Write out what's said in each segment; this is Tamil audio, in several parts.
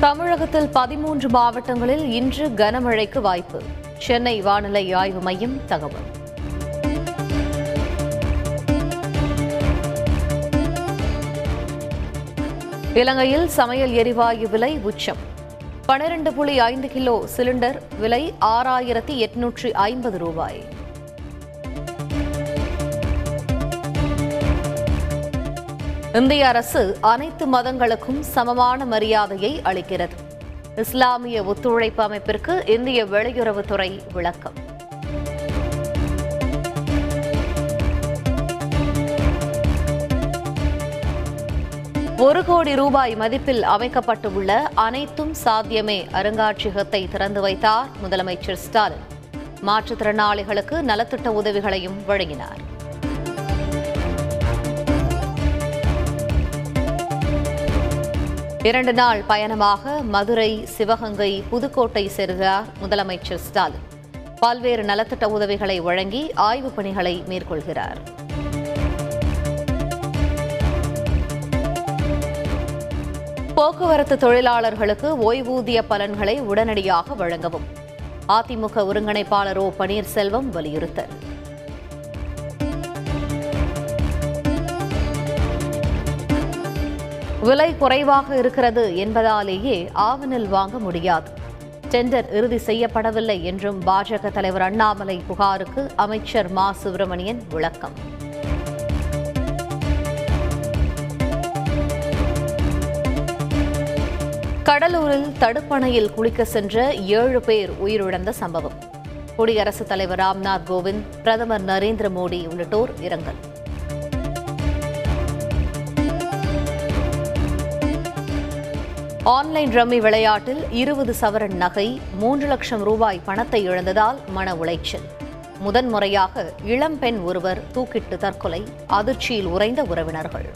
தமிழகத்தில் பதிமூன்று மாவட்டங்களில் இன்று கனமழைக்கு வாய்ப்பு. சென்னை வானிலை ஆய்வு மையம் தகவல். இலங்கையில் சமையல் எரிவாயு விலை உச்சம். பனிரெண்டு புள்ளி ஐந்து கிலோ சிலிண்டர் விலை ஆறாயிரத்தி எட்நூற்றி ஐம்பது ரூபாய். இந்திய அரசு அனைத்து மதங்களுக்கும் சமமான மரியாதையை அளிக்கிறது. இஸ்லாமிய ஒத்துழைப்பு அமைப்பிற்கு இந்திய வெளியுறவுத்துறை விளக்கம். ஒரு கோடி ரூபாய் மதிப்பில் அமைக்கப்பட்டுள்ள அனைத்தும் சாத்தியமே அருங்காட்சியகத்தை திறந்து வைத்தார் முதலமைச்சர் ஸ்டாலின். மாற்றுத்திறனாளிகளுக்கு நலத்திட்ட உதவிகளையும் வழங்கினார். இரண்டு நாள் பயணமாக மதுரை சிவகங்கை புதுக்கோட்டை செல்கிறார் முதலமைச்சர் ஸ்டாலின். பல்வேறு நலத்திட்ட உதவிகளை வழங்கி ஆய்வுப் பணிகளை மேற்கொள்கிறார். போக்குவரத்து தொழிலாளர்களுக்கு ஓய்வூதிய பலன்களை உடனடியாக வழங்கவும் அதிமுக ஒருங்கிணைப்பாளர் ஓ பன்னீர்செல்வம் வலியுறுத்தல். விலை குறைவாக இருக்கிறது என்பதாலேயே ஆவணில் வாங்க முடியாது. டெண்டர் இறுதி செய்யப்படவில்லை என்றும் பாஜக தலைவர் அண்ணாமலை புகாருக்கு அமைச்சர் மா. சுப்பிரமணியன் விளக்கம். கடலூரில் தடுப்பணையில் குளிக்க சென்ற ஏழு பேர் உயிரிழந்த சம்பவம். குடியரசுத் தலைவர் ராம்நாத் கோவிந்த் பிரதமர் நரேந்திர மோடி உள்ளிட்டோர் இரங்கல். ஆன்லைன் ரம்மி விளையாட்டில் இருபது சவரன் நகை மூன்று லட்சம் ரூபாய் பணத்தை இழந்ததால் மன உளைச்சல். முதன்முறையாக இளம்பெண் ஒருவர் தூக்கிட்டு தற்கொலை அதிர்ச்சியில் உறைந்த உறவினர்கள்.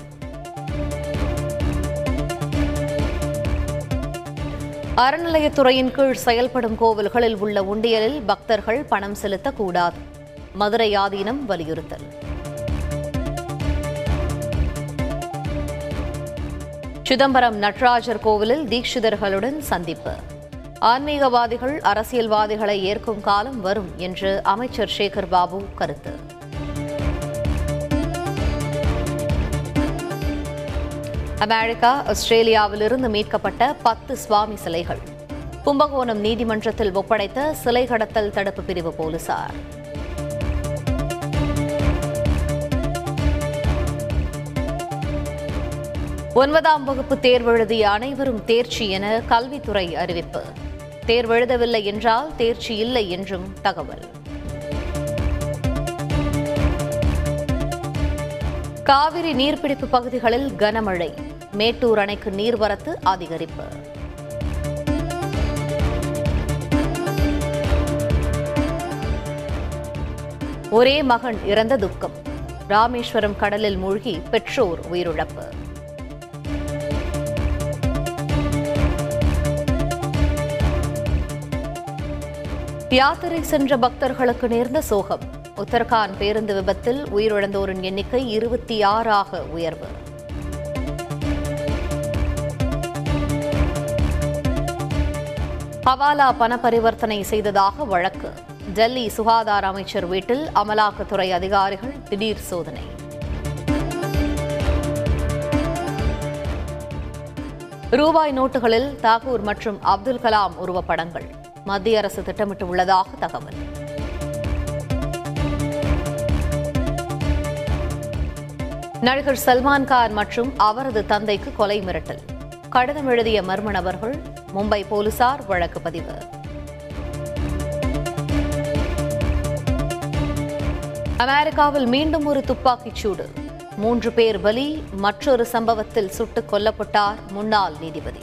அறநிலையத்துறையின் கீழ் செயல்படும் கோவில்களில் உள்ள உண்டியலில் பக்தர்கள் பணம் செலுத்தக்கூடாது. மதுரை ஆதீனம் வலியுறுத்தல். சிதம்பரம் நடராஜர் கோவிலில் தீட்சிதர்களுடன் சந்திப்பு. ஆன்மீகவாதிகள் அரசியல்வாதிகளை ஏற்கும் காலம் வரும் என்று அமைச்சர் சேகர் பாபு கருத்து. அமெரிக்கா ஆஸ்திரேலியாவிலிருந்து மீட்கப்பட்ட பத்து சுவாமி சிலைகள். கும்பகோணம் நீதிமன்றத்தில் ஒப்படைத்த சிலை கடத்தல் தடுப்பு பிரிவு போலீசார். ஒன்பதாம் வகுப்பு தேர்வெழுதிய அனைவரும் தேர்ச்சி என கல்வித்துறை அறிவிப்பு. தேர்வெழுதவில்லை என்றால் தேர்ச்சி இல்லை என்றும் தகவல். காவிரி நீர்பிடிப்பு பகுதிகளில் கனமழை. மேட்டூர் அணைக்கு நீர்வரத்து அதிகரிப்பு. ஒரே மகன் இறந்த துக்கம். ராமேஸ்வரம் கடலில் மூழ்கி பெற்றோர் உயிரிழப்பு. யாத்திரை சென்ற பக்தர்களுக்கு நேர்ந்த சோகம். உத்தரகாண்ட் பேருந்து விபத்தில் உயிரிழந்தோரின் எண்ணிக்கை இருபத்தி ஆறாக உயர்வு. ஹவாலா பண பரிவர்த்தனை செய்ததாக வழக்கு. டெல்லி சுகாதார அமைச்சர் வீட்டில் அமலாக்கத்துறை அதிகாரிகள் திடீர் சோதனை. ரூபாய் நோட்டுகளில் தாகூர் மற்றும் அப்துல் கலாம் உருவப்படங்கள். மத்திய அரசு திட்டமிட்டு உள்ளதாக தகவல். நடிகர் சல்மான் கான் மற்றும் அவரது தந்தைக்கு கொலை மிரட்டல். கடிதம் எழுதிய மர்ம நபர்கள் மும்பை போலீசார் வழக்கு பதிவு. அமெரிக்காவில் மீண்டும் ஒரு துப்பாக்கிச் சூடு. மூன்று பேர் பலி மற்றொரு சம்பவத்தில் சுட்டுக் கொல்லப்பட்டார் முன்னாள் நீதிபதி.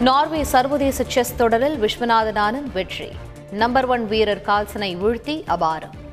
நார்வே சர்வதேச செஸ் தொடரில் விஸ்வநாதன் ஆனந்த் வெற்றி. நம்பர் ஒன் வீரர் கால்சனை வீழ்த்தி அபாரம்.